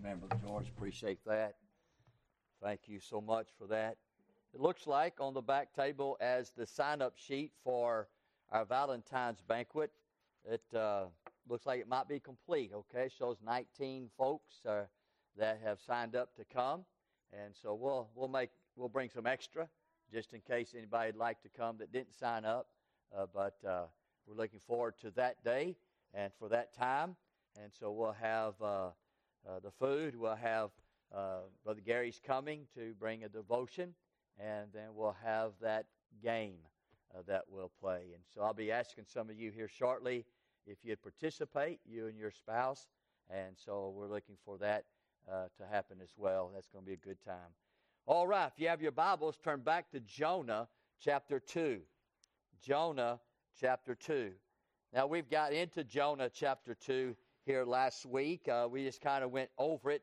Amen, George. Appreciate that. Thank you so much for that. It looks like on the back table as the sign up sheet for our Valentine's banquet. It uh, looks like it might be complete, okay? Shows 19 folks uh, that have signed up to come. And so we'll, we'll, make, we'll bring some extra just in case anybody'd like to come that didn't sign up. Uh, but uh, we're looking forward to that day and for that time. And so we'll have uh, uh, the food. We'll have Brother Gary's coming to bring a devotion. And then we'll have that game that we'll play. And so I'll be asking some of you here shortly if you'd participate, you and your spouse. And so we're looking for that uh, to happen as well. That's going to be a good time. All right, if you have your Bibles, turn back to Jonah chapter 2. Jonah chapter 2. Now, we've got into Jonah chapter 2 here last week. Uh, we just kind of went over it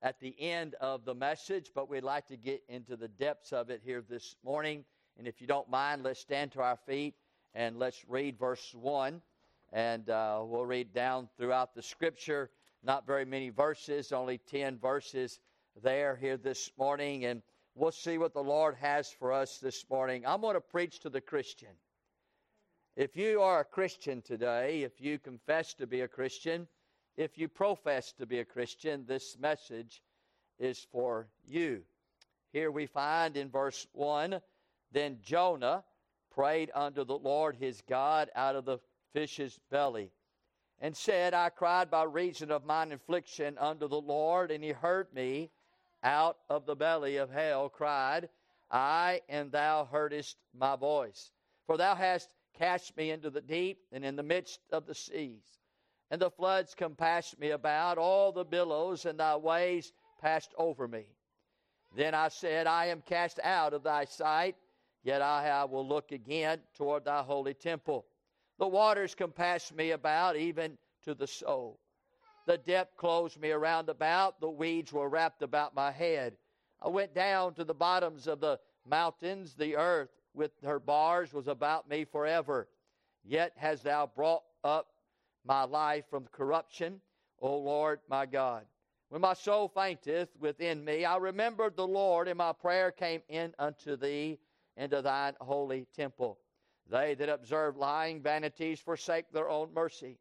at the end of the message, but we'd like to get into the depths of it here this morning. And if you don't mind, let's stand to our feet and let's read verse 1 and uh, we'll read down throughout the scripture. Not very many verses, only 10 verses there here this morning, and we'll see what the Lord has for us this morning. I'm going to preach to the Christian. If you are a Christian today, if you confess to be a Christian, if you profess to be a Christian, this message is for you. Here we find in verse 1 Then Jonah prayed unto the Lord his God out of the fish's belly, and said, I cried by reason of mine affliction unto the Lord, and he heard me out of the belly of hell, cried, I, and thou heardest my voice. For thou hast cast me into the deep, and in the midst of the seas. And the floods compassed me about, all the billows and thy waves passed over me. Then I said, I am cast out of thy sight, yet I will look again toward thy holy temple. The waters compassed me about, even to the soul. The depth closed me around about. The weeds were wrapped about my head. I went down to the bottoms of the mountains. The earth with her bars was about me forever. Yet hast thou brought up my life from corruption, O Lord my God. When my soul fainteth within me, I remembered the Lord, and my prayer came in unto thee into thine holy temple. They that observe lying vanities forsake their own mercy.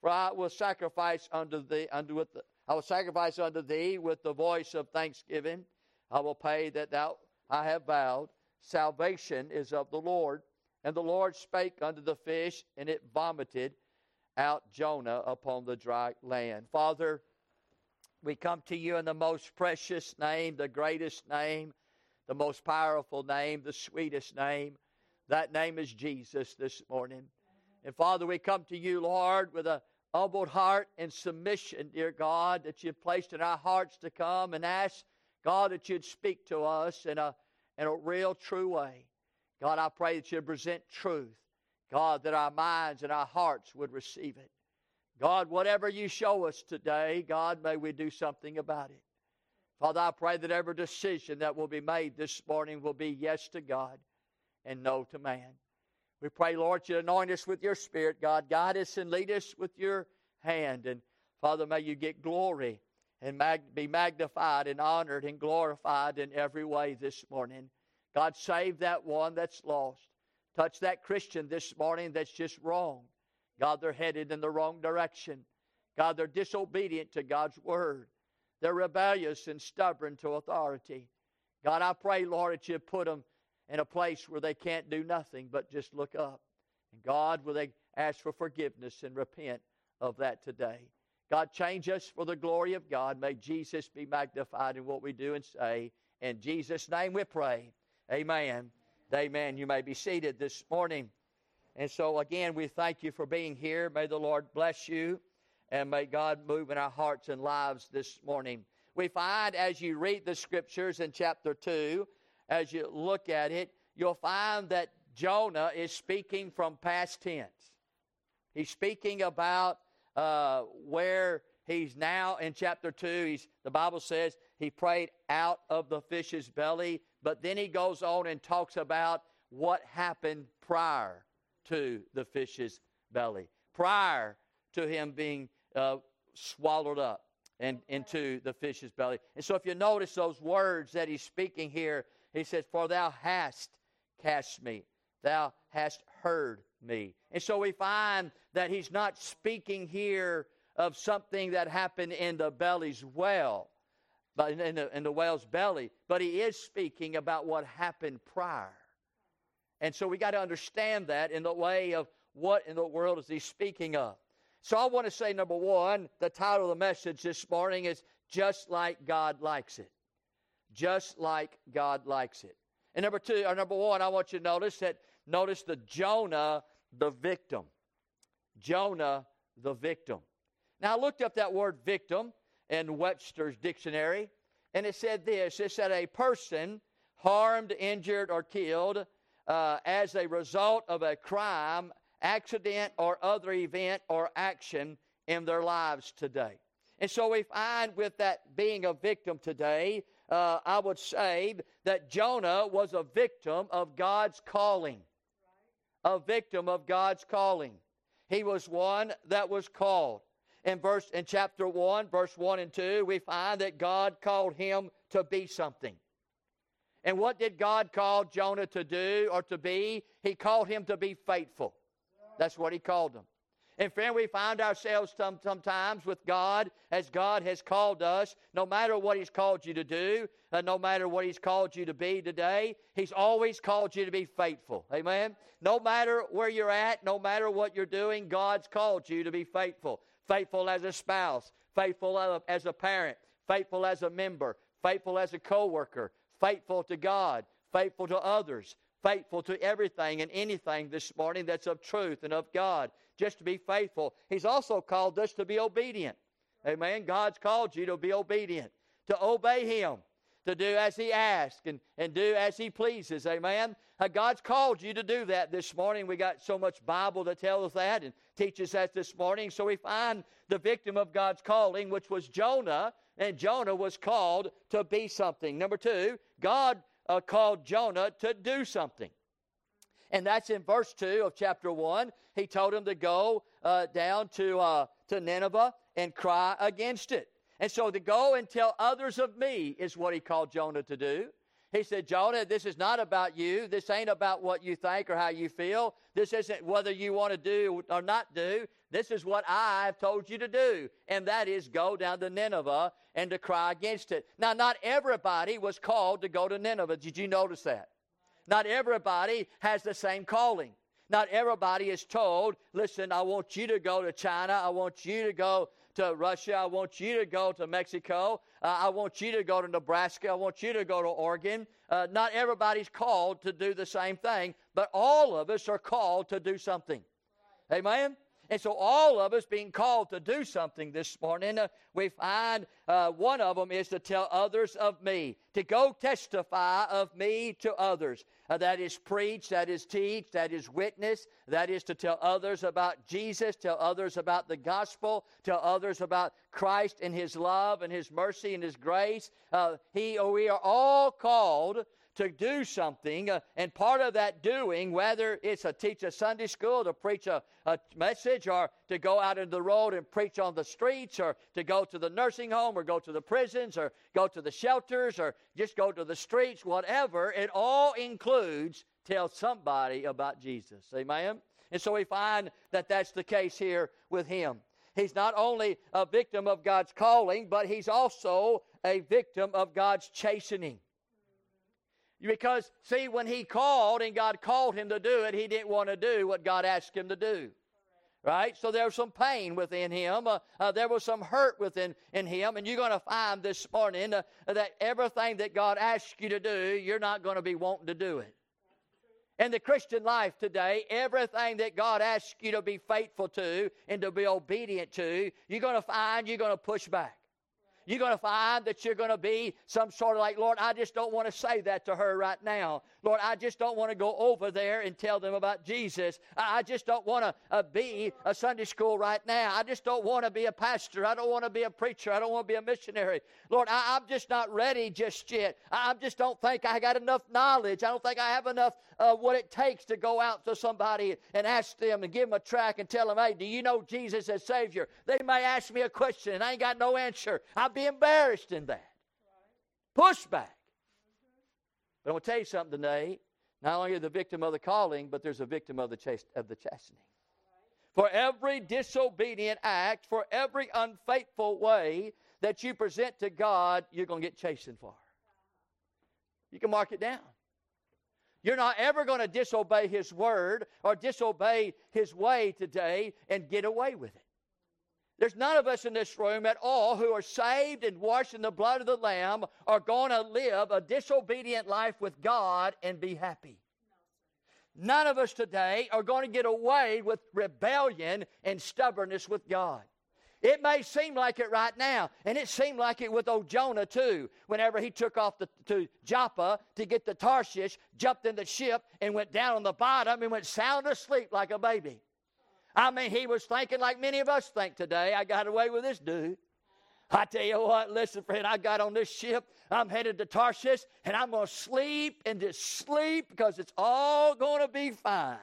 For I will sacrifice unto thee, unto with the, I will sacrifice unto thee with the voice of thanksgiving. I will pay that thou I have vowed. Salvation is of the Lord. And the Lord spake unto the fish, and it vomited out Jonah upon the dry land. Father, we come to you in the most precious name, the greatest name, the most powerful name, the sweetest name. That name is Jesus this morning. And Father, we come to you, Lord, with a humbled heart and submission, dear God, that you've placed in our hearts to come and ask, God, that you'd speak to us in a, in a real, true way. God, I pray that you'd present truth. God, that our minds and our hearts would receive it. God, whatever you show us today, God, may we do something about it. Father, I pray that every decision that will be made this morning will be yes to God and no to man. We pray, Lord, you anoint us with your Spirit, God. Guide us and lead us with your hand. And Father, may you get glory and mag- be magnified and honored and glorified in every way this morning. God, save that one that's lost. Touch that Christian this morning that's just wrong. God, they're headed in the wrong direction. God, they're disobedient to God's word. They're rebellious and stubborn to authority. God, I pray, Lord, that you put them in a place where they can't do nothing but just look up. And God, will they ask for forgiveness and repent of that today? God, change us for the glory of God. May Jesus be magnified in what we do and say. In Jesus' name we pray. Amen. Amen. You may be seated this morning. And so, again, we thank you for being here. May the Lord bless you and may God move in our hearts and lives this morning. We find as you read the scriptures in chapter 2 as you look at it, you'll find that Jonah is speaking from past tense. He's speaking about uh, where he's now in chapter 2. He's, the Bible says he prayed out of the fish's belly, but then he goes on and talks about what happened prior to the fish's belly, prior to him being uh, swallowed up. and into the fish's belly. And so if you notice those words that he's speaking here, he says, For thou hast cast me, thou hast heard me. And so we find that he's not speaking here of something that happened in the belly's well, Uh, but in the, in the whale's belly, but he is speaking about what happened prior. And so we got to understand that in the way of what in the world is he speaking of. So I want to say, number one, the title of the message this morning is Just Like God Likes It. Just like God likes it. And number two, or number one, I want you to notice that, notice the Jonah, the victim. Jonah, the victim. Now, I looked up that word victim in Webster's dictionary, and it said this it said a person harmed, injured, or killed uh, as a result of a crime accident or other event or action in their lives today. And so we find with that being a victim today, uh, I would say that Jonah was a victim of God's calling. A victim of God's calling. He was one that was called. In verse in chapter 1, verse 1 and 2, we find that God called him to be something. And what did God call Jonah to do or to be? He called him to be faithful. That's what he called them. And friend, we find ourselves some, sometimes with God as God has called us, no matter what He's called you to do, uh, no matter what He's called you to be today, He's always called you to be faithful. Amen? No matter where you're at, no matter what you're doing, God's called you to be faithful. Faithful as a spouse, faithful as a parent, faithful as a member, faithful as a co worker, faithful to God, faithful to others, faithful to everything and anything this morning that's of truth and of God, just to be faithful. He's also called us to be obedient. Amen. God's called you to be obedient, to obey Him, to do as He asks and, and do as He pleases. Amen. Uh, God's called you to do that this morning. We got so much Bible to tell us that and teach us that this morning. So we find the victim of God's calling, which was Jonah, and Jonah was called to be something. Number two, God uh, called Jonah to do something. And that's in verse 2 of chapter 1. He told him to go uh, down to, uh, to Nineveh and cry against it. And so to go and tell others of me is what he called Jonah to do. He said, Jonah, this is not about you. This ain't about what you think or how you feel. This isn't whether you want to do or not do. This is what I've told you to do, and that is go down to Nineveh and to cry against it. Now, not everybody was called to go to Nineveh. Did you notice that? Not everybody has the same calling. Not everybody is told, listen, I want you to go to China. I want you to go to Russia. I want you to go to Mexico. Uh, I want you to go to Nebraska. I want you to go to Oregon. Uh, not everybody's called to do the same thing, but all of us are called to do something. Amen? And so, all of us being called to do something this morning, uh, we find uh, one of them is to tell others of me, to go testify of me to others. Uh, that is preach, that is teach, that is witness, that is to tell others about Jesus, tell others about the gospel, tell others about Christ and His love and His mercy and His grace. Uh, he, we are all called to do something, uh, and part of that doing, whether it's to teach a Sunday school, to preach a, a message, or to go out into the road and preach on the streets, or to go to the nursing home, or go to the prisons, or go to the shelters, or just go to the streets, whatever, it all includes tell somebody about Jesus. Amen? And so we find that that's the case here with him. He's not only a victim of God's calling, but he's also a victim of God's chastening. Because, see, when he called and God called him to do it, he didn't want to do what God asked him to do. Right? So there was some pain within him. Uh, uh, there was some hurt within in him. And you're going to find this morning uh, that everything that God asks you to do, you're not going to be wanting to do it. In the Christian life today, everything that God asks you to be faithful to and to be obedient to, you're going to find you're going to push back. You're going to find that you're going to be some sort of like, Lord, I just don't want to say that to her right now. Lord, I just don't want to go over there and tell them about Jesus. I just don't want to uh, be a Sunday school right now. I just don't want to be a pastor. I don't want to be a preacher. I don't want to be a missionary. Lord, I, am just not ready just yet. I, I just don't think I got enough knowledge. I don't think I have enough uh, what it takes to go out to somebody and ask them and give them a track and tell them, hey, do you know Jesus as Savior? They may ask me a question and I ain't got no answer. I'd be embarrassed in that. Pushback. But I'm going to tell you something today. Not only are you the victim of the calling, but there's a victim of the, chast- of the chastening. For every disobedient act, for every unfaithful way that you present to God, you're going to get chastened for. You can mark it down. You're not ever going to disobey His word or disobey His way today and get away with it. There's none of us in this room at all who are saved and washed in the blood of the Lamb are going to live a disobedient life with God and be happy. None of us today are going to get away with rebellion and stubbornness with God. It may seem like it right now, and it seemed like it with old Jonah too. Whenever he took off the, to Joppa to get the Tarshish, jumped in the ship and went down on the bottom and went sound asleep like a baby. I mean, he was thinking like many of us think today. I got away with this dude. I tell you what, listen, friend, I got on this ship. I'm headed to Tarshish, and I'm going to sleep and just sleep because it's all going to be fine.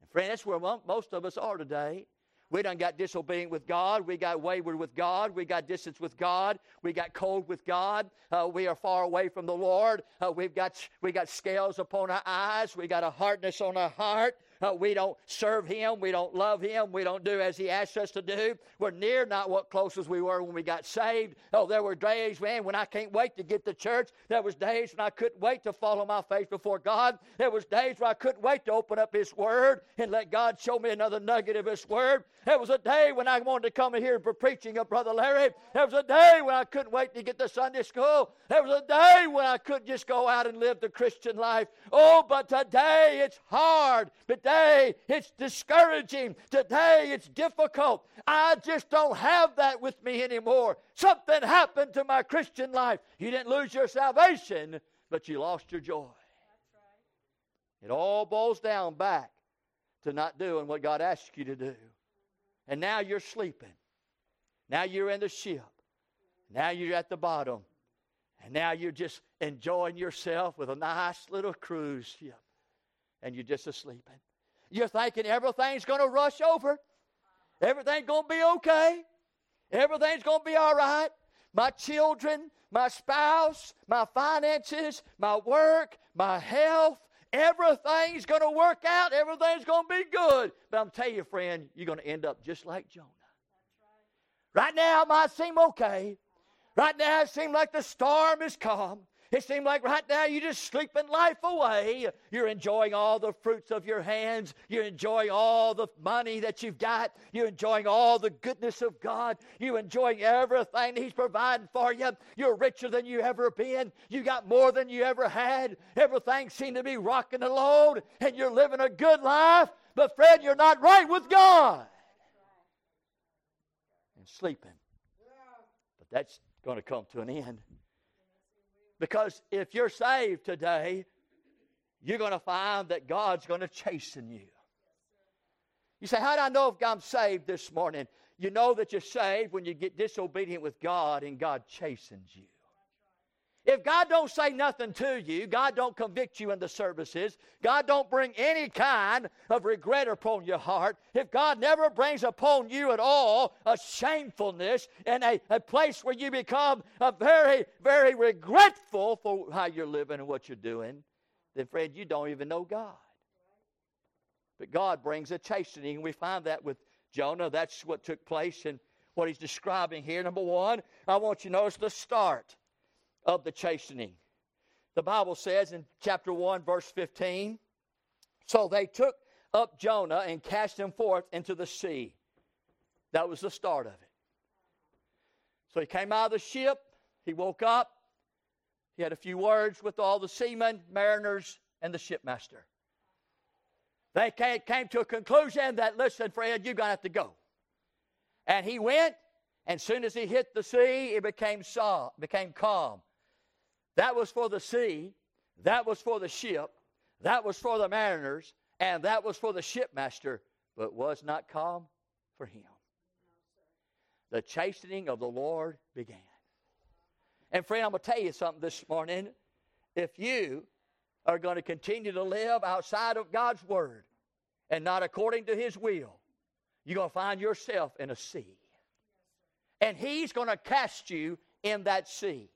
And friend, that's where most of us are today. We done got disobedient with God. We got wayward with God. We got distance with God. We got cold with God. Uh, we are far away from the Lord. Uh, we've got we got scales upon our eyes. We got a hardness on our heart. Uh, we don't serve Him. We don't love Him. We don't do as He asks us to do. We're near not what close as we were when we got saved. Oh, there were days, man, when I can't wait to get to church. There was days when I couldn't wait to follow my face before God. There was days where I couldn't wait to open up His Word and let God show me another nugget of His Word. There was a day when I wanted to come here for preaching of Brother Larry. There was a day when I couldn't wait to get to Sunday school. There was a day when I couldn't just go out and live the Christian life. Oh, but today it's hard. But Today it's discouraging. Today it's difficult. I just don't have that with me anymore. Something happened to my Christian life. You didn't lose your salvation, but you lost your joy. It all boils down back to not doing what God asked you to do. And now you're sleeping. Now you're in the ship. Now you're at the bottom. And now you're just enjoying yourself with a nice little cruise ship. And you're just asleep. You're thinking everything's going to rush over. Everything's going to be okay. Everything's going to be all right. My children, my spouse, my finances, my work, my health, everything's going to work out. Everything's going to be good. But I'm telling you, friend, you're going to end up just like Jonah. Right now, it might seem okay. Right now, it seems like the storm is calm. It seems like right now you're just sleeping life away. You're enjoying all the fruits of your hands. You're enjoying all the money that you've got. You're enjoying all the goodness of God. You're enjoying everything He's providing for you. You're richer than you ever been. You got more than you ever had. Everything seemed to be rocking load, and you're living a good life. But, friend, you're not right with God. And sleeping. But that's going to come to an end. Because if you're saved today, you're going to find that God's going to chasten you. You say, How do I know if I'm saved this morning? You know that you're saved when you get disobedient with God and God chastens you. If God don't say nothing to you, God don't convict you in the services, God don't bring any kind of regret upon your heart, if God never brings upon you at all a shamefulness and a, a place where you become a very, very regretful for how you're living and what you're doing, then friend, you don't even know God. But God brings a chastening, we find that with Jonah. That's what took place and what he's describing here. Number one, I want you to notice the start of the chastening. The Bible says in chapter 1, verse 15 So they took up Jonah and cast him forth into the sea. That was the start of it. So he came out of the ship, he woke up, he had a few words with all the seamen, mariners, and the shipmaster. They came to a conclusion that, listen, Fred, you're going to have to go. And he went And soon as he hit the sea, it became, became calm. That was for the sea, that was for the ship, that was for the mariners, and that was for the shipmaster, but was not calm for him. The chastening of the Lord began. And friend, I'm going to tell you something this morning. If you are going to continue to live outside of God's Word and not according to His will, you're going to find yourself in a sea. And He's going to cast you in that sea.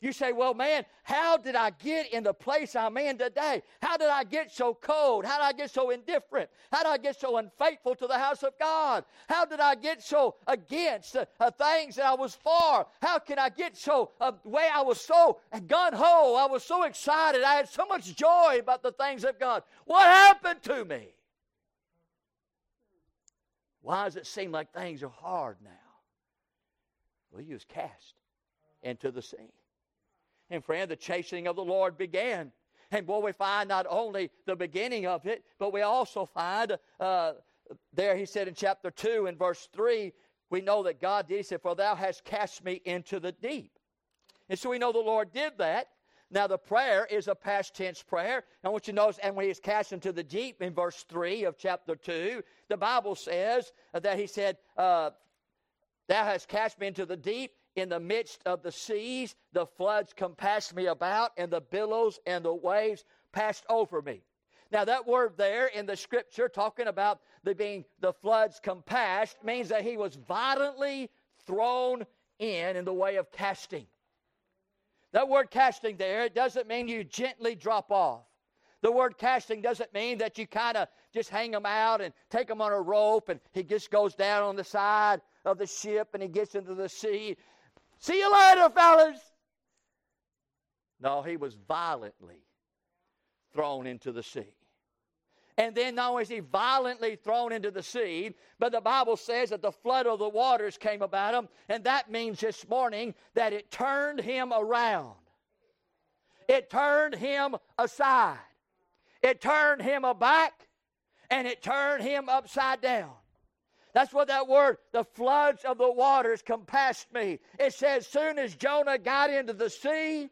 You say, well, man, how did I get in the place I'm in today? How did I get so cold? How did I get so indifferent? How did I get so unfaithful to the house of God? How did I get so against uh, uh, things that I was for? How can I get so, uh, way I was so gun ho? I was so excited. I had so much joy about the things of God. What happened to me? Why does it seem like things are hard now? Well, he was cast into the sea. And friend, the chastening of the Lord began. And boy, we find not only the beginning of it, but we also find uh, there, he said in chapter 2 and verse 3, we know that God did. He said, For thou hast cast me into the deep. And so we know the Lord did that. Now, the prayer is a past tense prayer. I want you notice, and when he's cast into the deep in verse 3 of chapter 2, the Bible says that he said, uh, Thou hast cast me into the deep, in the midst of the seas, the floods compassed me about, and the billows and the waves passed over me. Now, that word there in the scripture, talking about the being the floods compassed, means that he was violently thrown in in the way of casting. That word casting there, it doesn't mean you gently drop off. The word casting doesn't mean that you kind of just hang them out and take them on a rope and he just goes down on the side of the ship and he gets into the sea. See you later, fellas. No, he was violently thrown into the sea. And then not only is he violently thrown into the sea, but the Bible says that the flood of the waters came about him, and that means this morning that it turned him around. It turned him aside. It turned him aback, and it turned him upside down. That's what that word, the floods of the waters compassed me. It says, soon as Jonah got into the sea,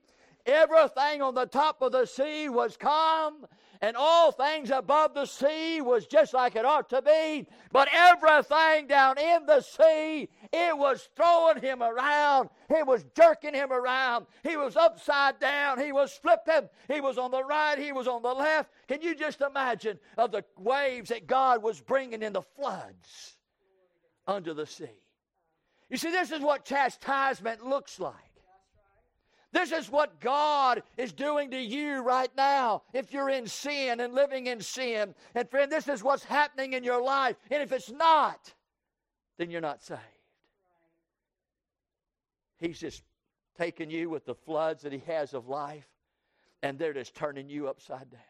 everything on the top of the sea was calm, and all things above the sea was just like it ought to be. But everything down in the sea, it was throwing him around. It was jerking him around. He was upside down. He was flipping. He was on the right. He was on the left. Can you just imagine of the waves that God was bringing in the floods? Under the sea. You see, this is what chastisement looks like. This is what God is doing to you right now if you're in sin and living in sin. And friend, this is what's happening in your life. And if it's not, then you're not saved. He's just taking you with the floods that He has of life, and they're just turning you upside down.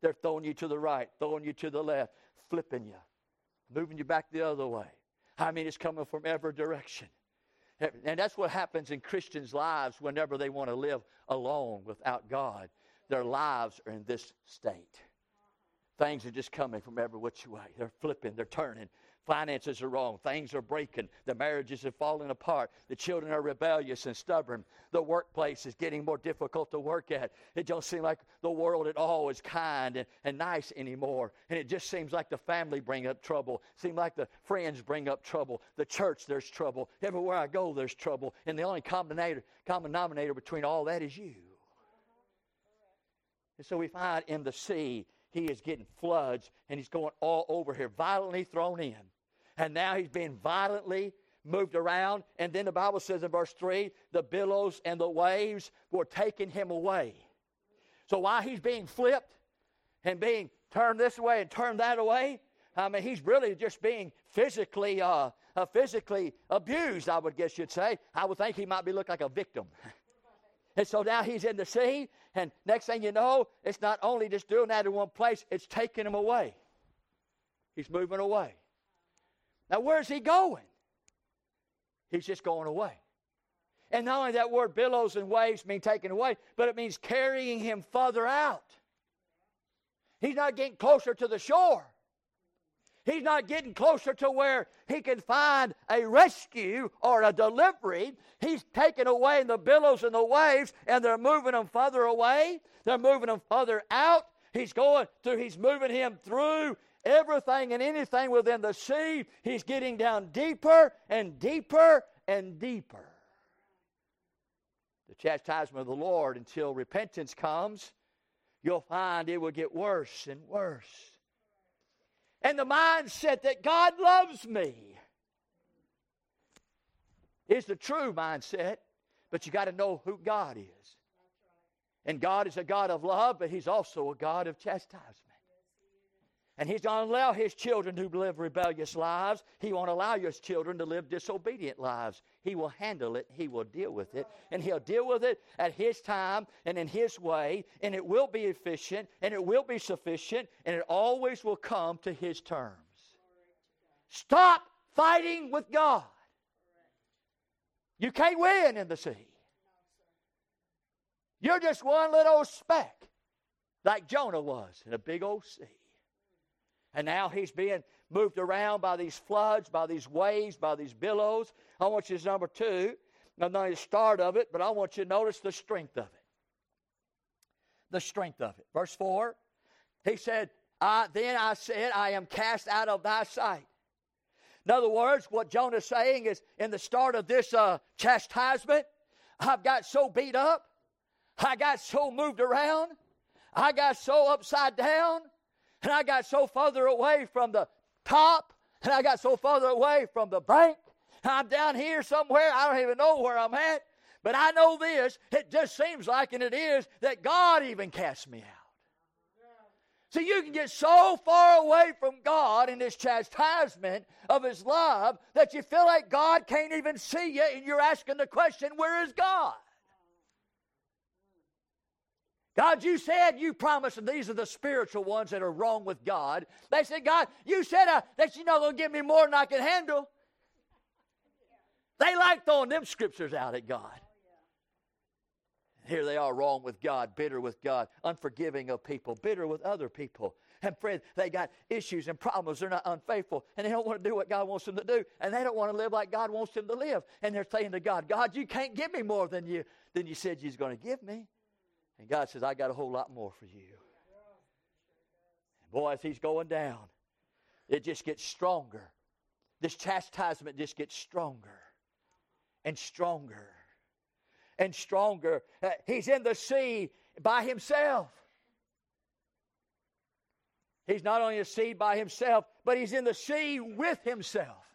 They're throwing you to the right, throwing you to the left, flipping you moving you back the other way. I mean, it's coming from every direction. And that's what happens in Christians' lives whenever they want to live alone without God. Their lives are in this state. Things are just coming from every which way. They're flipping, they're turning, Finances are wrong. Things are breaking. The marriages are falling apart. The children are rebellious and stubborn. The workplace is getting more difficult to work at. It don't seem like the world at all is kind and, and nice anymore. And it just seems like the family bring up trouble. Seems like the friends bring up trouble. The church, there's trouble. Everywhere I go, there's trouble. And the only common common denominator between all that is you. And so we find in the sea, he is getting floods and he's going all over here, violently thrown in. And now he's being violently moved around. And then the Bible says in verse 3 the billows and the waves were taking him away. So while he's being flipped and being turned this way and turned that away, I mean, he's really just being physically, uh, uh, physically abused, I would guess you'd say. I would think he might be looking like a victim. and so now he's in the sea, and next thing you know, it's not only just doing that in one place, it's taking him away. He's moving away. Now, where's he going? He's just going away. And not only that word billows and waves mean taken away, but it means carrying him further out. He's not getting closer to the shore. He's not getting closer to where he can find a rescue or a delivery. He's taken away in the billows and the waves, and they're moving him further away. They're moving him further out. He's going through, he's moving him through everything and anything within the sea. He's getting down deeper and deeper and deeper. The chastisement of the Lord until repentance comes, you'll find it will get worse and worse. And the mindset that God loves me is the true mindset, but you got to know who God is. And God is a God of love, but He's also a God of chastisement. And He's going to allow His children to live rebellious lives. He won't allow His children to live disobedient lives. He will handle it, He will deal with it, and He'll deal with it at His time and in His way, and it will be efficient, and it will be sufficient, and it always will come to His terms. Stop fighting with God. You can't win in the sea. You're just one little speck, like Jonah was in a big old sea. And now he's being moved around by these floods, by these waves, by these billows. I want you to number two, not only the start of it, but I want you to notice the strength of it. The strength of it. Verse 4, he said, I, Then I said, I am cast out of thy sight. In other words, what Jonah's saying is in the start of this uh, chastisement, I've got so beat up, I got so moved around, I got so upside down, and I got so further away from the top, and I got so further away from the bank. I'm down here somewhere. I don't even know where I'm at. But I know this, it just seems like, and it is, that God even casts me out. See, you can get so far away from God in this chastisement of His love that you feel like God can't even see you, and you're asking the question, Where is God? God, you said you promised, and these are the spiritual ones that are wrong with God. They said, God, you said uh, that you're not going to give me more than I can handle. They like throwing them scriptures out at God. Here they are wrong with God, bitter with God, unforgiving of people, bitter with other people. And friend, they got issues and problems. They're not unfaithful. And they don't want to do what God wants them to do. And they don't want to live like God wants them to live. And they're saying to God, God, you can't give me more than you than you said you was going to give me. And God says, I got a whole lot more for you. And boy, as he's going down, it just gets stronger. This chastisement just gets stronger and stronger and stronger. Uh, he's in the sea by himself. He's not only a sea by himself, but he's in the sea with himself.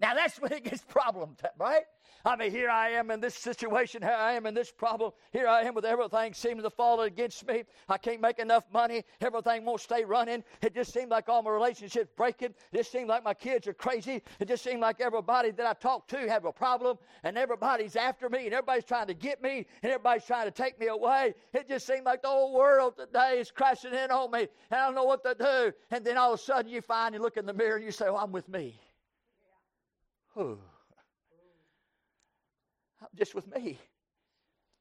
Now that's when it gets problem, right? I mean, here I am in this situation. Here I am in this problem. Here I am with everything seeming to fall against me. I can't make enough money. Everything won't stay running. It just seems like all my relationships breaking. It just seems like my kids are crazy. It just seems like everybody that I talk to have a problem, and everybody's after me, and everybody's trying to get me, and everybody's trying to take me away. It just seems like the whole world today is crashing in on me, and I don't know what to do. And then all of a sudden, you find you look in the mirror and you say, "Well, I'm with me." Whew just with me.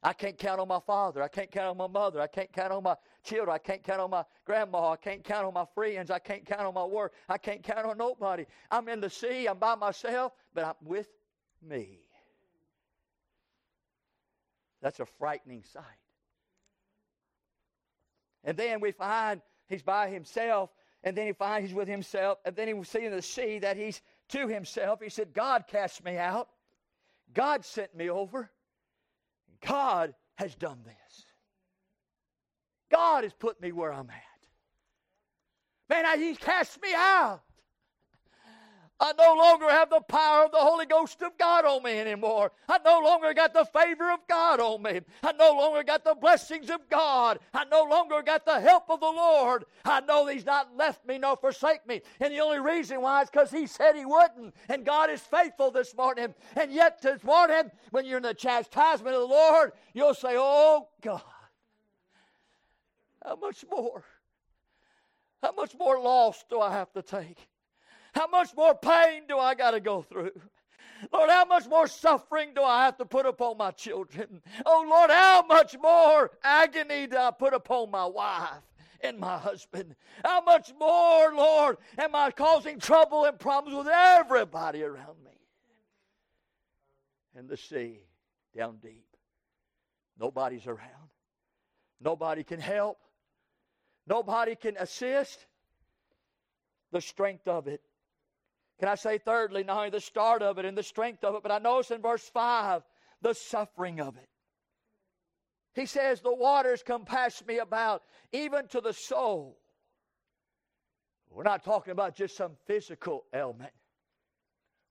I can't count on my father. I can't count on my mother. I can't count on my children. I can't count on my grandma. I can't count on my friends. I can't count on my work. I can't count on nobody. I'm in the sea. I'm by myself, but I'm with me. That's a frightening sight. And then we find he's by himself, and then he finds he's with himself, and then he see in the sea that he's to himself. He said, God cast me out. God sent me over. God has done this. God has put me where I'm at. Man, I, He cast me out. I no longer have the power of the Holy Ghost of God on me anymore. I no longer got the favor of God on me. I no longer got the blessings of God. I no longer got the help of the Lord. I know He's not left me nor forsake me. And the only reason why is because He said He wouldn't. And God is faithful this morning. And yet this morning, when you're in the chastisement of the Lord, you'll say, Oh God, how much more? How much more loss do I have to take? How much more pain do I got to go through? Lord, how much more suffering do I have to put upon my children? Oh, Lord, how much more agony do I put upon my wife and my husband? How much more, Lord, am I causing trouble and problems with everybody around me? In the sea, down deep. Nobody's around. Nobody can help. Nobody can assist. The strength of it. Can I say, thirdly, not only the start of it and the strength of it, but I notice in verse 5 the suffering of it. He says, The waters compass me about, even to the soul. We're not talking about just some physical ailment.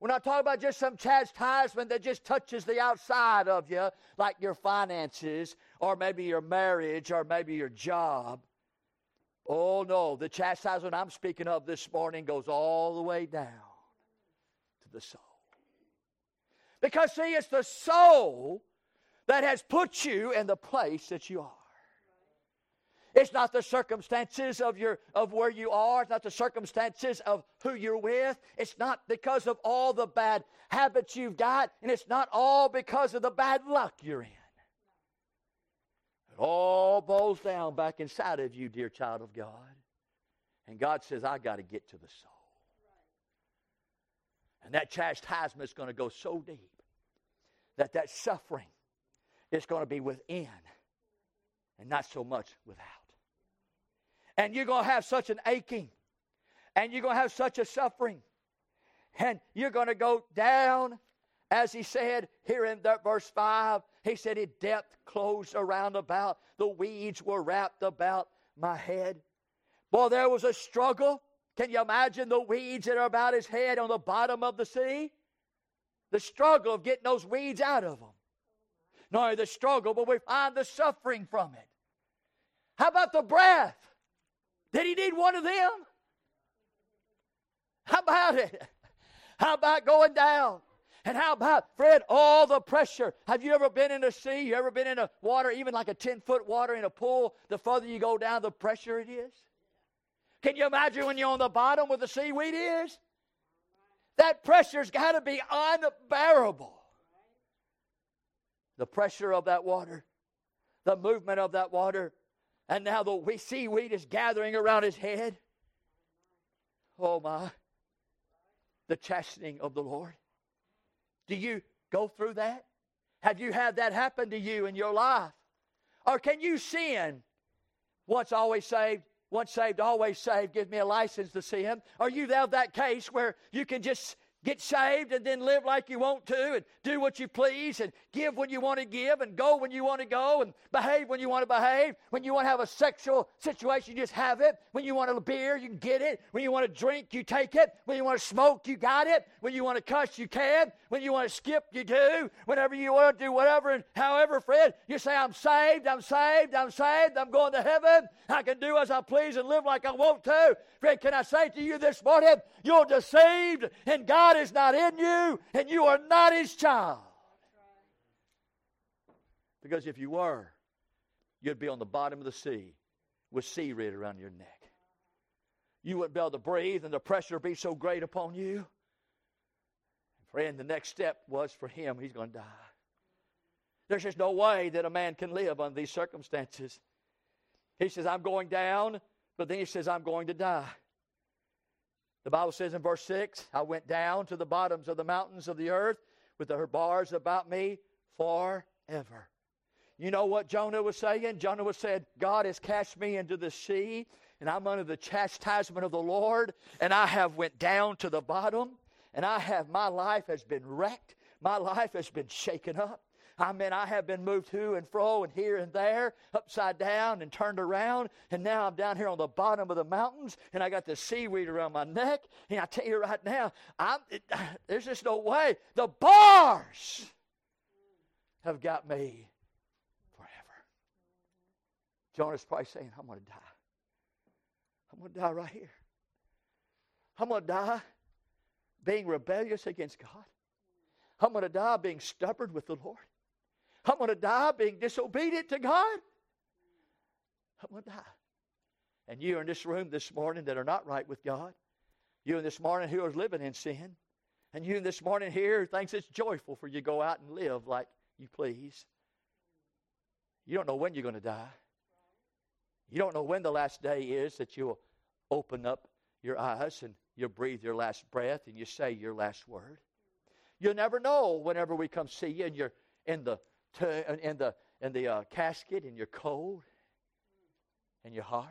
We're not talking about just some chastisement that just touches the outside of you, like your finances, or maybe your marriage, or maybe your job. Oh no, the chastisement I'm speaking of this morning goes all the way down the soul. Because, see, it's the soul that has put you in the place that you are. It's not the circumstances of your of where you are, it's not the circumstances of who you're with. It's not because of all the bad habits you've got, and it's not all because of the bad luck you're in. It all boils down back inside of you, dear child of God. And God says, I got to get to the soul. And that chastisement is going to go so deep that that suffering is going to be within and not so much without. And you're going to have such an aching, and you're going to have such a suffering, and you're going to go down, as he said here in that verse 5. He said, His depth closed around about, the weeds were wrapped about my head. Boy, there was a struggle. Can you imagine the weeds that are about his head on the bottom of the sea? The struggle of getting those weeds out of him. Not only the struggle, but we find the suffering from it. How about the breath? Did he need one of them? How about it? How about going down? And how about, Fred, all the pressure? Have you ever been in a sea? You ever been in a water, even like a 10 foot water in a pool? The further you go down, the pressure it is. Can you imagine when you're on the bottom where the seaweed is? That pressure's got to be unbearable. The pressure of that water, the movement of that water, and now the seaweed is gathering around his head. Oh my. The chastening of the Lord. Do you go through that? Have you had that happen to you in your life? Or can you sin once always saved, once saved, always saved, give me a license to sin? Are you have that case where you can just get saved and then live like you want to and do what you please and give when you want to give and go when you want to go and behave when you want to behave. When you want to have a sexual situation, you just have it. When you want a beer, you can get it. When you want to drink, you take it. When you want to smoke, you got it. When you want to cuss, you can. When you want to skip, you do. Whenever you want to do whatever and however, Fred, you say, I'm saved, I'm saved, I'm saved, I'm going to heaven. I can do as I please and live like I want to. Friend, can I say to you this morning, you're deceived and God is not in you and you are not His child. Because if you were, you'd be on the bottom of the sea with sea seaweed around your neck. You wouldn't be able to breathe and the pressure would be so great upon you. Friend, the next step was for him, he's going to die. There's just no way that a man can live under these circumstances. He says, I'm going down but then he says, I'm going to die. The Bible says in verse 6 I went down to the bottoms of the mountains of the earth with the bars about me forever. You know what Jonah was saying? Jonah was saying, God has cast me into the sea, and I'm under the chastisement of the Lord, and I have went down to the bottom, and I have my life has been wrecked. My life has been shaken up. I mean, I have been moved to and fro and here and there, upside down and turned around, and now I'm down here on the bottom of the mountains, and I got the seaweed around my neck. And I tell you right now, I'm, it, there's just no way. The bars have got me forever. Jonah's probably saying, I'm going to die. I'm going to die right here. I'm going to die being rebellious against God. I'm going to die being stubborn with the Lord. I'm going to die being disobedient to God. I'm going to die. And you are in this room this morning that are not right with God. You in this morning who are living in sin. And you in this morning here thinks it's joyful for you to go out and live like you please. You don't know when you're going to die. You don't know when the last day is that you'll open up your eyes and you'll breathe your last breath and you say your last word. You'll never know whenever we come see you and you're in the in the in the uh, casket and you're cold and you're hard.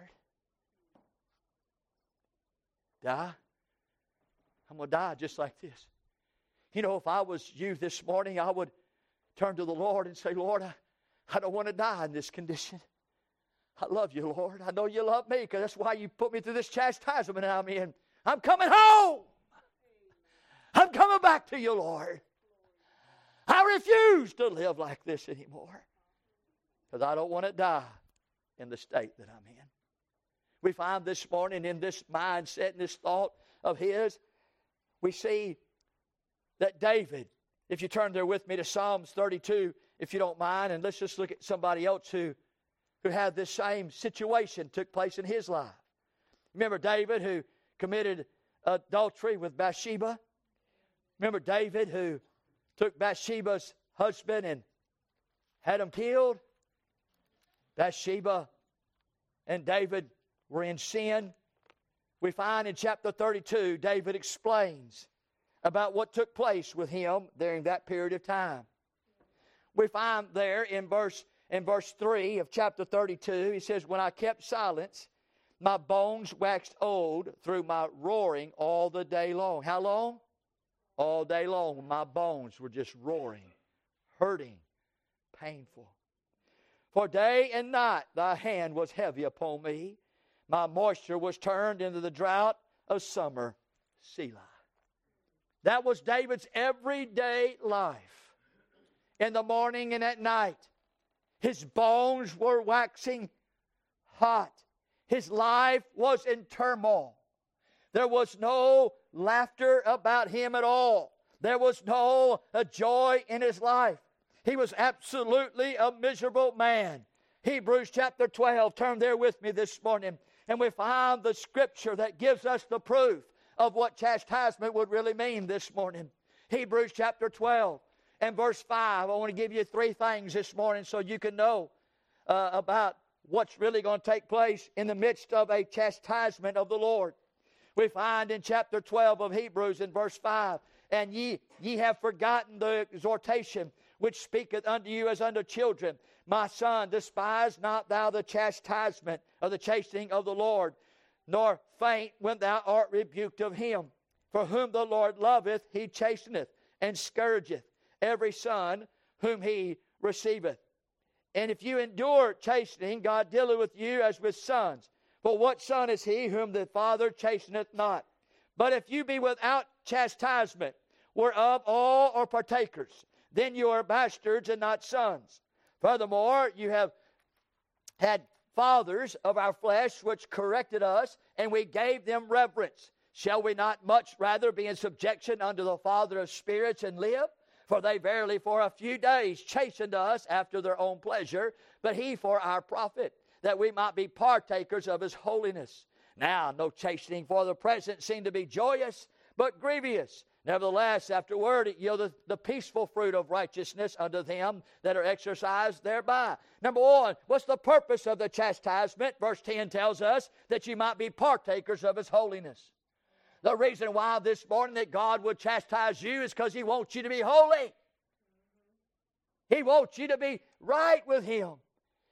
Die. I'm going to die just like this. You know, if I was you this morning, I would turn to the Lord and say, Lord, I, I don't want to die in this condition. I love you, Lord. I know you love me because that's why you put me through this chastisement I'm in. I'm coming home. I'm coming back to you, Lord. I refuse to live like this anymore because I don't want to die in the state that I'm in. We find this morning in this mindset and this thought of his, we see that David, if you turn there with me to Psalms 32, if you don't mind, and let's just look at somebody else who, who had this same situation took place in his life. Remember David who committed adultery with Bathsheba? Remember David who took Bathsheba's husband and had him killed? Bathsheba and David were in sin. We find in chapter 32, David explains about what took place with him during that period of time. We find there in verse in verse 3 of chapter 32, he says, When I kept silence, my bones waxed old through my roaring all the day long. How long? All day long. My bones were just roaring, hurting, painful. For day and night thy hand was heavy upon me. My moisture was turned into the drought of summer. Selah. That was David's everyday life. In the morning and at night, his bones were waxing hot. His life was in turmoil. There was no laughter about him at all. There was no uh, joy in his life. He was absolutely a miserable man. Hebrews chapter 12, turn there with me this morning, and we find the scripture that gives us the proof of what chastisement would really mean this morning. Hebrews chapter 12 and verse 5. I want to give you three things this morning so you can know uh, about what's really going to take place in the midst of a chastisement of the Lord. We find in chapter 12 of Hebrews in verse 5 and ye, ye have forgotten the exhortation which speaketh unto you as unto children. My son, despise not thou the chastisement of the chastening of the Lord, nor faint when thou art rebuked of him. For whom the Lord loveth, he chasteneth and scourgeth every son whom he receiveth. And if you endure chastening, God dealeth with you as with sons. For what son is he whom the Father chasteneth not? But if you be without chastisement, whereof all are partakers, then you are bastards and not sons. Furthermore, you have had fathers of our flesh which corrected us, and we gave them reverence. Shall we not much rather be in subjection unto the Father of spirits and live? For they verily for a few days chastened us after their own pleasure, but he for our profit, that we might be partakers of his holiness. Now, no chastening for the present seem to be joyous, but grievous. Nevertheless, afterward it yieldeth the peaceful fruit of righteousness unto them that are exercised thereby. Number one, what's the purpose of the chastisement? Verse 10 tells us that you might be partakers of his holiness. The reason why this morning that God would chastise you is because he wants you to be holy. He wants you to be right with him.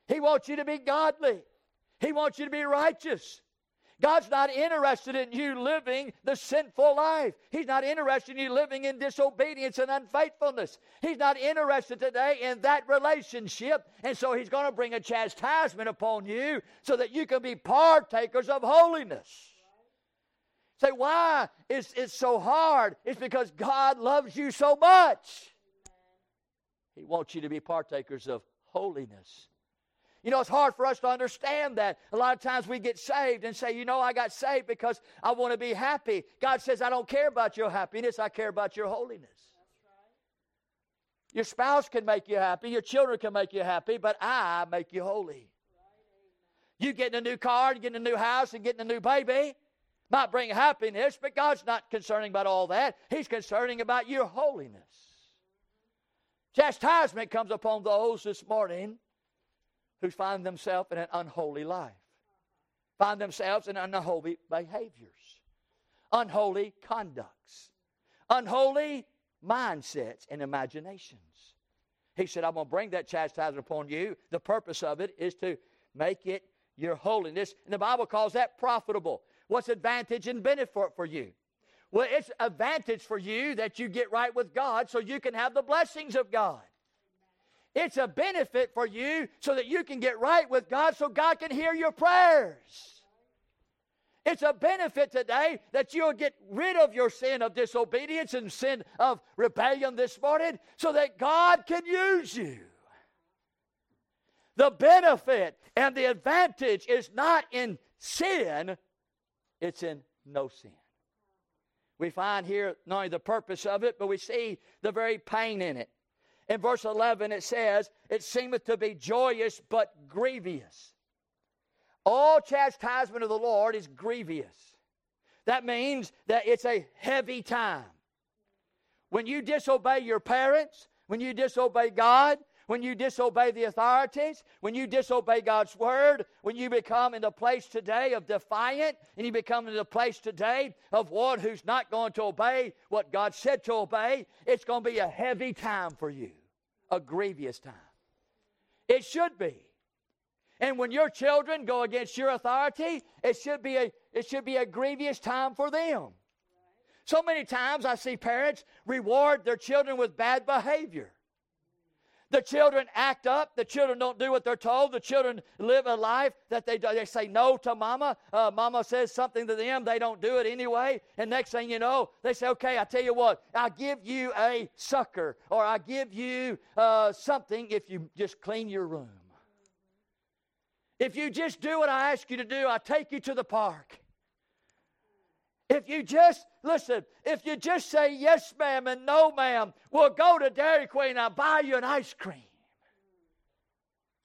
He wants you to be godly. He wants you to be righteous. God's not interested in you living the sinful life. He's not interested in you living in disobedience and unfaithfulness. He's not interested today in that relationship. And so He's going to bring a chastisement upon you so that you can be partakers of holiness. Say, why is it so hard? It's because God loves you so much. He wants you to be partakers of holiness. You know, it's hard for us to understand that. A lot of times we get saved and say, you know, I got saved because I want to be happy. God says, I don't care about your happiness, I care about your holiness. Your spouse can make you happy, your children can make you happy, but I make you holy. You getting a new car, and getting a new house, and getting a new baby might bring happiness, but God's not concerning about all that. He's concerning about your holiness. Chastisement comes upon those this morning who find themselves in an unholy life. find themselves in unholy behaviors, unholy conducts, unholy mindsets and imaginations. He said, I'm going to bring that chastisement upon you. The purpose of it is to make it your holiness. And the Bible calls that profitable. What's advantage and benefit for you? Well, it's advantage for you that you get right with God so you can have the blessings of God. It's a benefit for you so that you can get right with God so God can hear your prayers. It's a benefit today that you'll get rid of your sin of disobedience and sin of rebellion this morning so that God can use you. The benefit and the advantage is not in sin, it's in no sin. We find here not only the purpose of it, but we see the very pain in it. In verse 11, it says, It seemeth to be joyous, but grievous. All chastisement of the Lord is grievous. That means that it's a heavy time. When you disobey your parents, when you disobey God, when you disobey the authorities, when you disobey God's word, when you become in the place today of defiant, and you become in the place today of one who's not going to obey what God said to obey, it's going to be a heavy time for you, a grievous time. It should be. And when your children go against your authority, it should be a, it should be a grievous time for them. So many times I see parents reward their children with bad behavior. The children act up. The children don't do what they're told. The children live a life that they, they say no to mama. Uh, mama says something to them. They don't do it anyway. And next thing you know, they say, okay, I tell you what, I'll give you a sucker or I give you uh, something if you just clean your room. If you just do what I ask you to do, I'll take you to the park. If you just, listen, if you just say yes, ma'am, and no, ma'am, we'll go to Dairy Queen and I'll buy you an ice cream.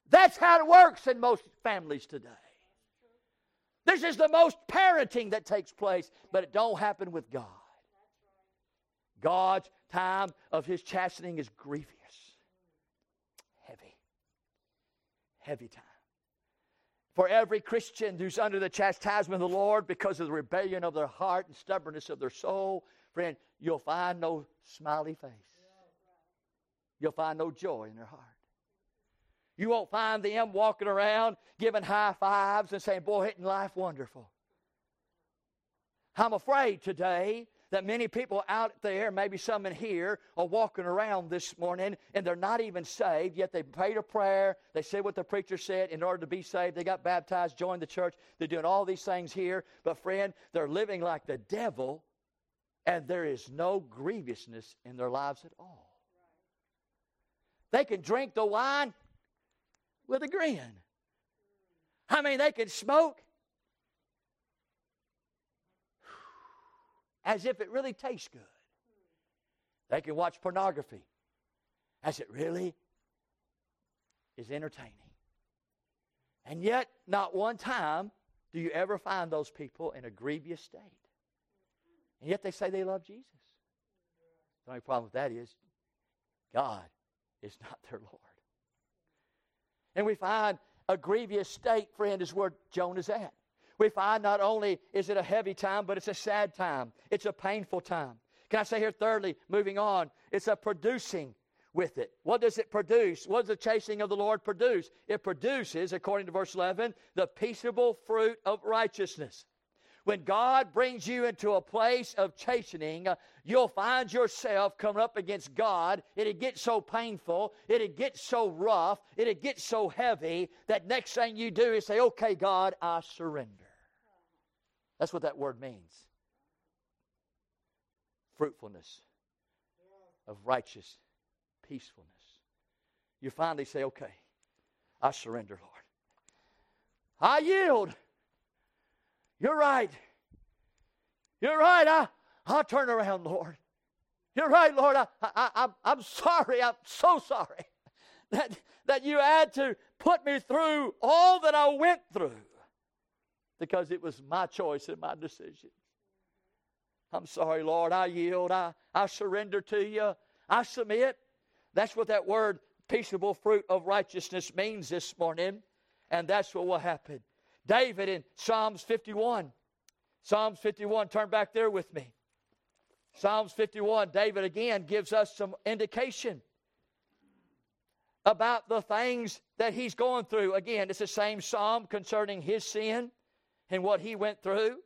That's how it works in most families today. This is the most parenting that takes place, but it don't happen with God. God's time of his chastening is grievous. Heavy. Heavy time for every Christian who's under the chastisement of the Lord because of the rebellion of their heart and stubbornness of their soul, friend, you'll find no smiley face. You'll find no joy in their heart. You won't find them walking around giving high fives and saying, Boy, isn't life wonderful? I'm afraid today that many people out there, maybe some in here, are walking around this morning and they're not even saved, yet they prayed a prayer. They said what the preacher said in order to be saved. They got baptized, joined the church. They're doing all these things here. But, friend, they're living like the devil and there is no grievousness in their lives at all. They can drink the wine with a grin. I mean, they can smoke as if it really tastes good. They can watch pornography as it really is entertaining. And yet, not one time do you ever find those people in a grievous state. And yet they say they love Jesus. The only problem with that is God is not their Lord. And we find a grievous state, friend, is where Jonah's at we find not only is it a heavy time, but it's a sad time. It's a painful time. Can I say here, thirdly, moving on, it's a producing with it. What does it produce? What does the chasing of the Lord produce? It produces, according to verse 11, the peaceable fruit of righteousness. When God brings you into a place of chastening, you'll find yourself coming up against God. It'll get so painful, it'll get so rough, it'll get so heavy that next thing you do is say, Okay, God, I surrender. That's what that word means fruitfulness of righteous peacefulness. You finally say, okay, I surrender, Lord. I yield. You're right. You're right. I, I'll turn around, Lord. You're right, Lord. I, I, I, I'm sorry. I'm so sorry that, that you had to put me through all that I went through because it was my choice and my decision. I'm sorry, Lord. I yield. I, I surrender to you. I submit. That's what that word, peaceable fruit of righteousness, means this morning. And that's what will happen. David in Psalms 51. Psalms 51, turn back there with me. Psalms 51, David again gives us some indication about the things that he's going through. Again, it's the same psalm concerning his sin and what he went through.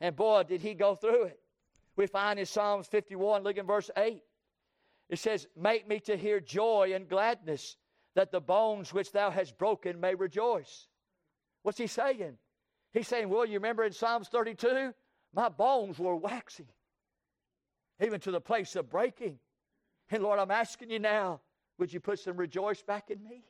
And boy, did he go through it. We find in Psalms 51, look in verse 8. It says, Make me to hear joy and gladness, that the bones which thou hast broken may rejoice. What's he saying? He's saying, Well, you remember in Psalms 32? My bones were waxing, even to the place of breaking. And Lord, I'm asking you now, would you put some rejoice back in me?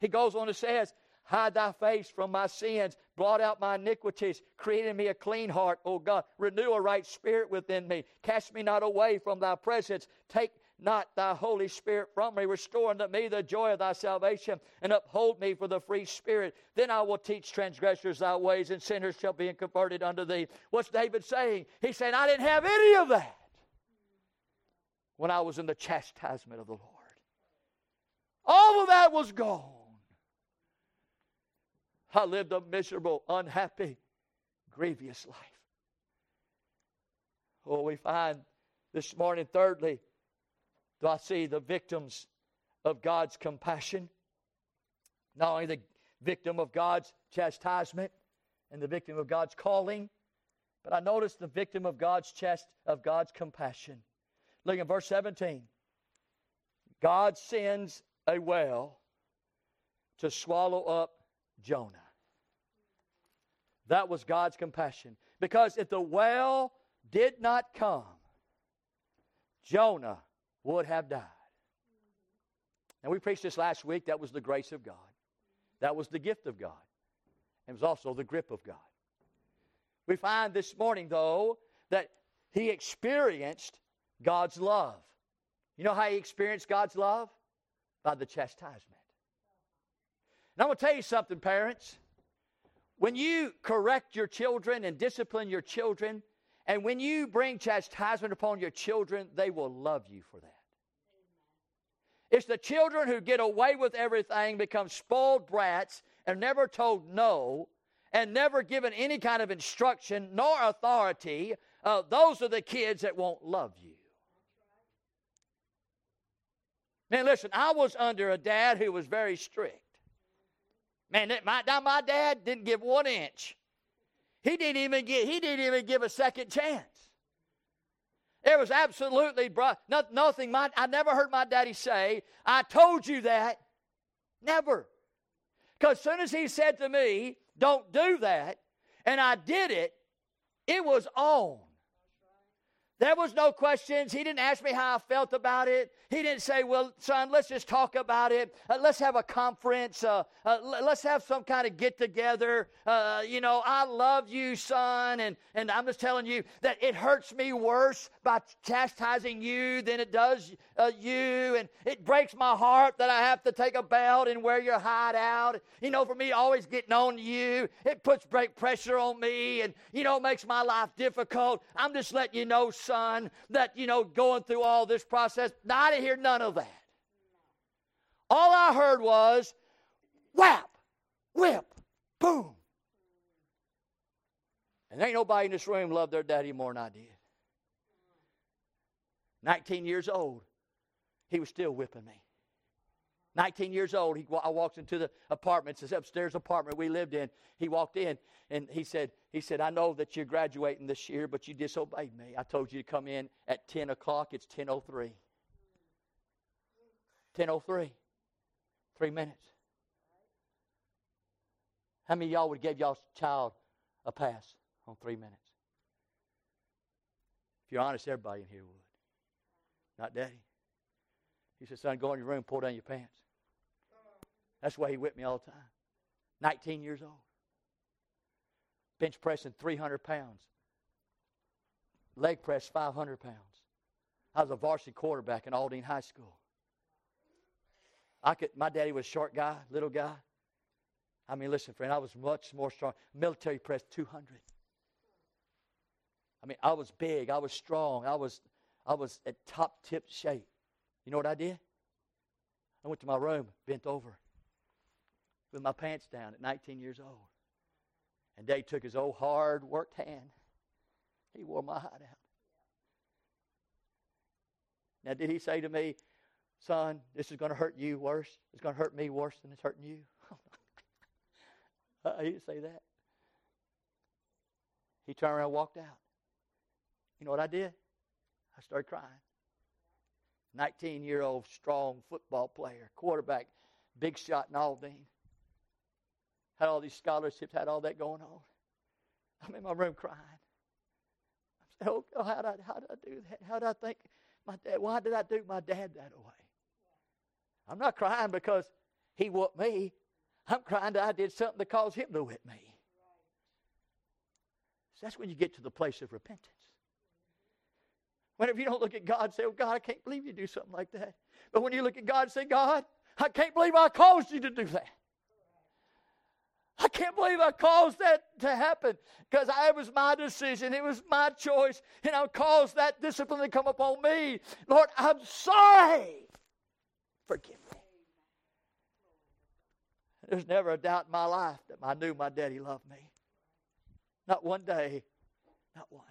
He goes on and says, Hide thy face from my sins, blot out my iniquities, create in me a clean heart, O God. Renew a right spirit within me. Cast me not away from thy presence. Take not thy Holy Spirit from me. Restore unto me the joy of thy salvation, and uphold me for the free spirit. Then I will teach transgressors thy ways, and sinners shall be converted unto thee. What's David saying? He's saying, I didn't have any of that when I was in the chastisement of the Lord. All of that was gone. I lived a miserable, unhappy, grievous life. Oh, we find this morning, thirdly, do I see the victims of God's compassion? Not only the victim of God's chastisement and the victim of God's calling, but I notice the victim of God's chest of God's compassion. Look at verse 17. God sends a well to swallow up Jonah. That was God's compassion. Because if the whale did not come, Jonah would have died. And we preached this last week. That was the grace of God. That was the gift of God. and It was also the grip of God. We find this morning, though, that he experienced God's love. You know how he experienced God's love? By the chastisement. And I'm going to tell you something, parents. When you correct your children and discipline your children, and when you bring chastisement upon your children, they will love you for that. It's the children who get away with everything, become spoiled brats, and never told no, and never given any kind of instruction nor authority. Uh, those are the kids that won't love you. Man, listen, I was under a dad who was very strict. Man, my, my dad didn't give one inch. He didn't even get, he didn't even give a second chance. It was absolutely nothing. My, I never heard my daddy say, I told you that. Never. Because as soon as he said to me, don't do that, and I did it, it was on. There was no questions. He didn't ask me how I felt about it. He didn't say, Well, son, let's just talk about it. Uh, let's have a conference. Uh, uh, let's have some kind of get together. Uh, you know, I love you, son. And, and I'm just telling you that it hurts me worse by chastising you than it does uh, you. And it breaks my heart that I have to take a belt and wear your hide out. You know, for me, always getting on you, it puts great pressure on me and, you know, makes my life difficult. I'm just letting you know, son, that, you know, going through all this process, I didn't hear none of that. All I heard was whap, whip, boom. And ain't nobody in this room loved their daddy more than I did. 19 years old, he was still whipping me. 19 years old, he, I walked into the apartment, this upstairs apartment we lived in. He walked in and he said, he said, I know that you're graduating this year, but you disobeyed me. I told you to come in at 10 o'clock. It's 10.03. 10.03. Three minutes. How many y'all would give y'all's child a pass on three minutes? If you're honest, everybody in here would. Not daddy. He said, son, go in your room, pull down your pants. That's why he whipped me all the time. 19 years old. Bench pressing 300 pounds. Leg press 500 pounds. I was a varsity quarterback in Aldine High School. I could. My daddy was a short guy, little guy. I mean, listen, friend, I was much more strong. Military press 200. I mean, I was big. I was strong. I was, I was at top tip shape. You know what I did? I went to my room, bent over. With my pants down at 19 years old. And Dave took his old hard worked hand. He wore my hide out. Now, did he say to me, son, this is going to hurt you worse? It's going to hurt me worse than it's hurting you? uh, he didn't say that. He turned around and walked out. You know what I did? I started crying. 19 year old strong football player, quarterback, big shot in Aldine. Had all these scholarships, had all that going on. I'm in my room crying. Oh, I said, Oh, how did I, how did I do that? How did I think my dad, why did I do my dad that way? I'm not crying because he whooped me. I'm crying that I did something that caused him to whip me. So that's when you get to the place of repentance. Whenever you don't look at God and say, Oh, God, I can't believe you do something like that. But when you look at God and say, God, I can't believe I caused you to do that. Can't believe I caused that to happen because it was my decision. It was my choice. And I caused that discipline to come upon me. Lord, I'm sorry. Forgive me. There's never a doubt in my life that I knew my daddy loved me. Not one day. Not one.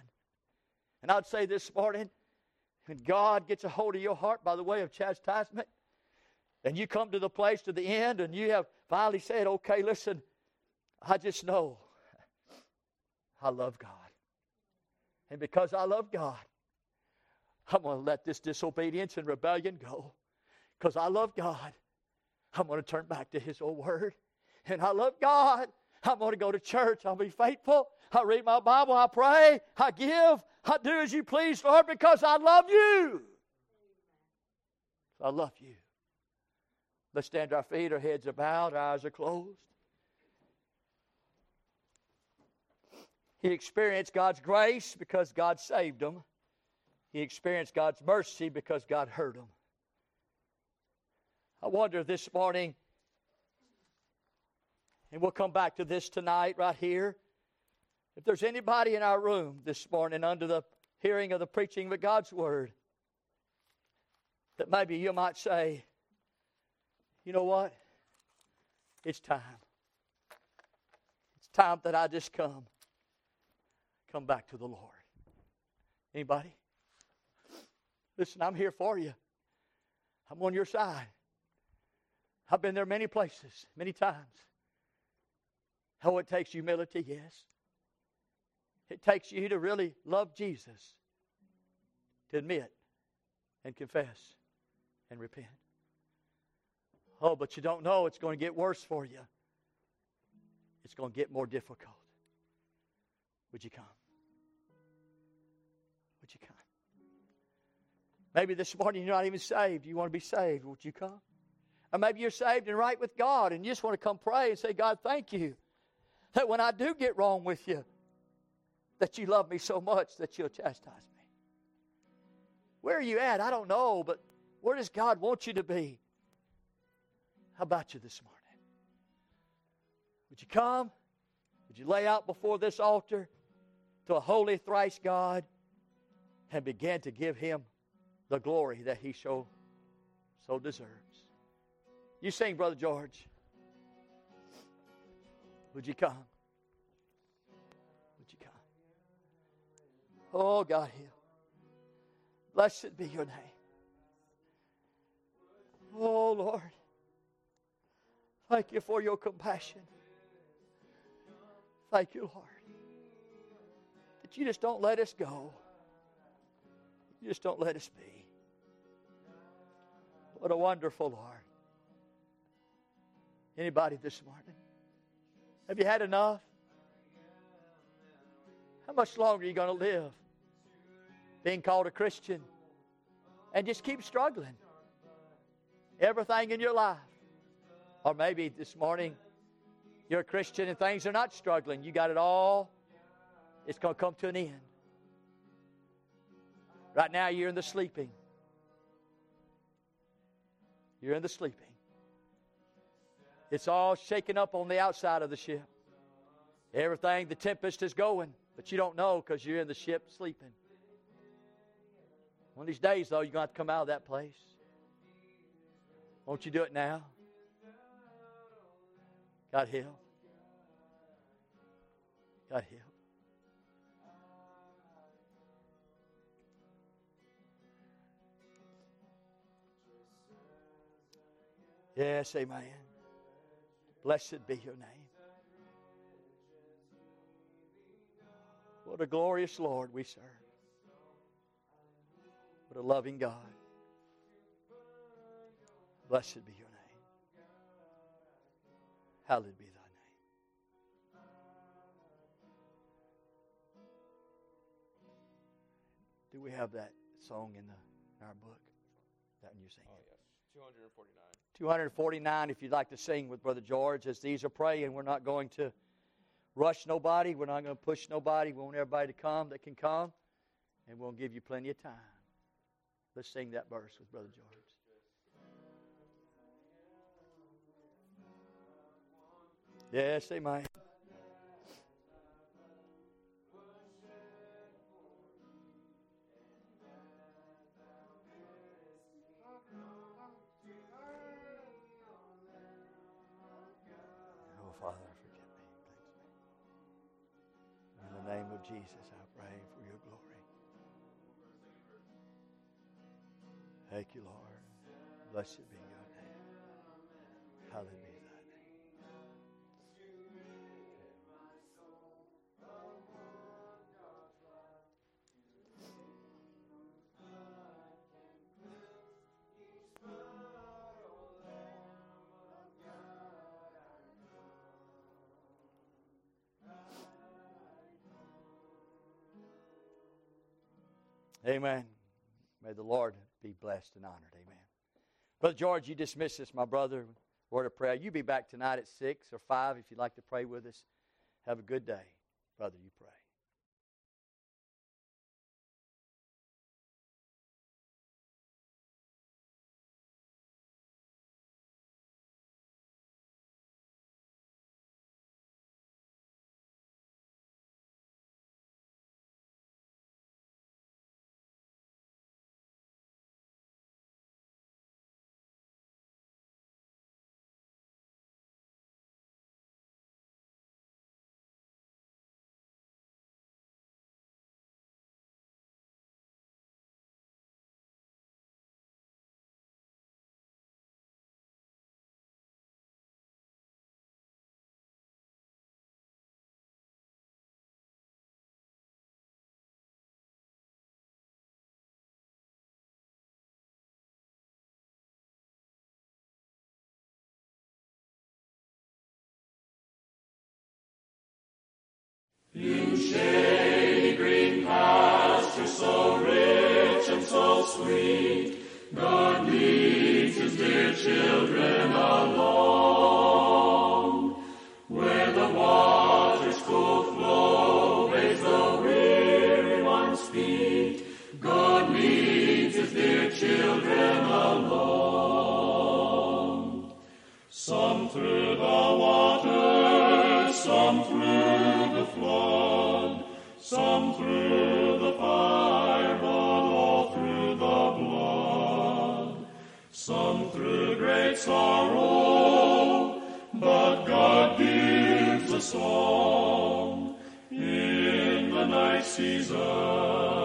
And I'd say this morning, when God gets a hold of your heart by the way of chastisement, and you come to the place to the end and you have finally said, okay, listen, I just know I love God. And because I love God, I'm going to let this disobedience and rebellion go. Because I love God, I'm going to turn back to His old word. And I love God. I'm going to go to church. I'll be faithful. I read my Bible. I pray. I give. I do as you please, Lord, because I love you. I love you. Let's stand our feet, our heads are bowed, our eyes are closed. He experienced God's grace because God saved him. He experienced God's mercy because God heard him. I wonder this morning, and we'll come back to this tonight right here. If there's anybody in our room this morning under the hearing of the preaching of God's Word, that maybe you might say, you know what? It's time. It's time that I just come. Come back to the Lord. Anybody? Listen, I'm here for you. I'm on your side. I've been there many places, many times. Oh, it takes humility, yes. It takes you to really love Jesus, to admit and confess and repent. Oh, but you don't know it's going to get worse for you. It's going to get more difficult. Would you come? Maybe this morning you're not even saved. You want to be saved. Would you come? Or maybe you're saved and right with God and you just want to come pray and say, God, thank you that when I do get wrong with you, that you love me so much that you'll chastise me. Where are you at? I don't know, but where does God want you to be? How about you this morning? Would you come? Would you lay out before this altar to a holy thrice God and begin to give him the glory that he so, so deserves? You sing, Brother George. Would you come? Would you come? Oh, God, heal. Blessed be your name. Oh, Lord. Thank you for your compassion. Thank you, Lord. That you just don't let us go. You just don't let us be. What a wonderful Lord. Anybody this morning? Have you had enough? How much longer are you going to live being called a Christian and just keep struggling? Everything in your life. Or maybe this morning you're a Christian and things are not struggling. You got it all. It's going to come to an end. Right now you're in the sleeping. You're in the sleeping. It's all shaken up on the outside of the ship. Everything, the tempest is going, but you don't know because you're in the ship sleeping. One of these days, though, you're going to have to come out of that place. Won't you do it now? God help. God help. Yes, amen. Blessed be your name. What a glorious Lord we serve. What a loving God. Blessed be your name. Hallowed be thy name. Do we have that song in, the, in our book? That you sing? Oh, yes. 249. 249 if you'd like to sing with Brother George as these are praying. We're not going to rush nobody. We're not going to push nobody. We want everybody to come that can come, and we'll give you plenty of time. Let's sing that verse with Brother George. Yes, amen. Of Jesus, I pray for your glory. Thank you, Lord. Blessed be your name. Hallelujah. Amen. May the Lord be blessed and honored. Amen. Brother George, you dismiss us, my brother. Word of prayer. You be back tonight at 6 or 5 if you'd like to pray with us. Have a good day. Brother, you pray. In shady green pastures so rich and so sweet, God leads his dear children along. Where the waters cool flow, the weary one's feet, God leads his dear children along. Some through some through the fire, but all through the blood. Some through great sorrow, but God gives a song in the night season.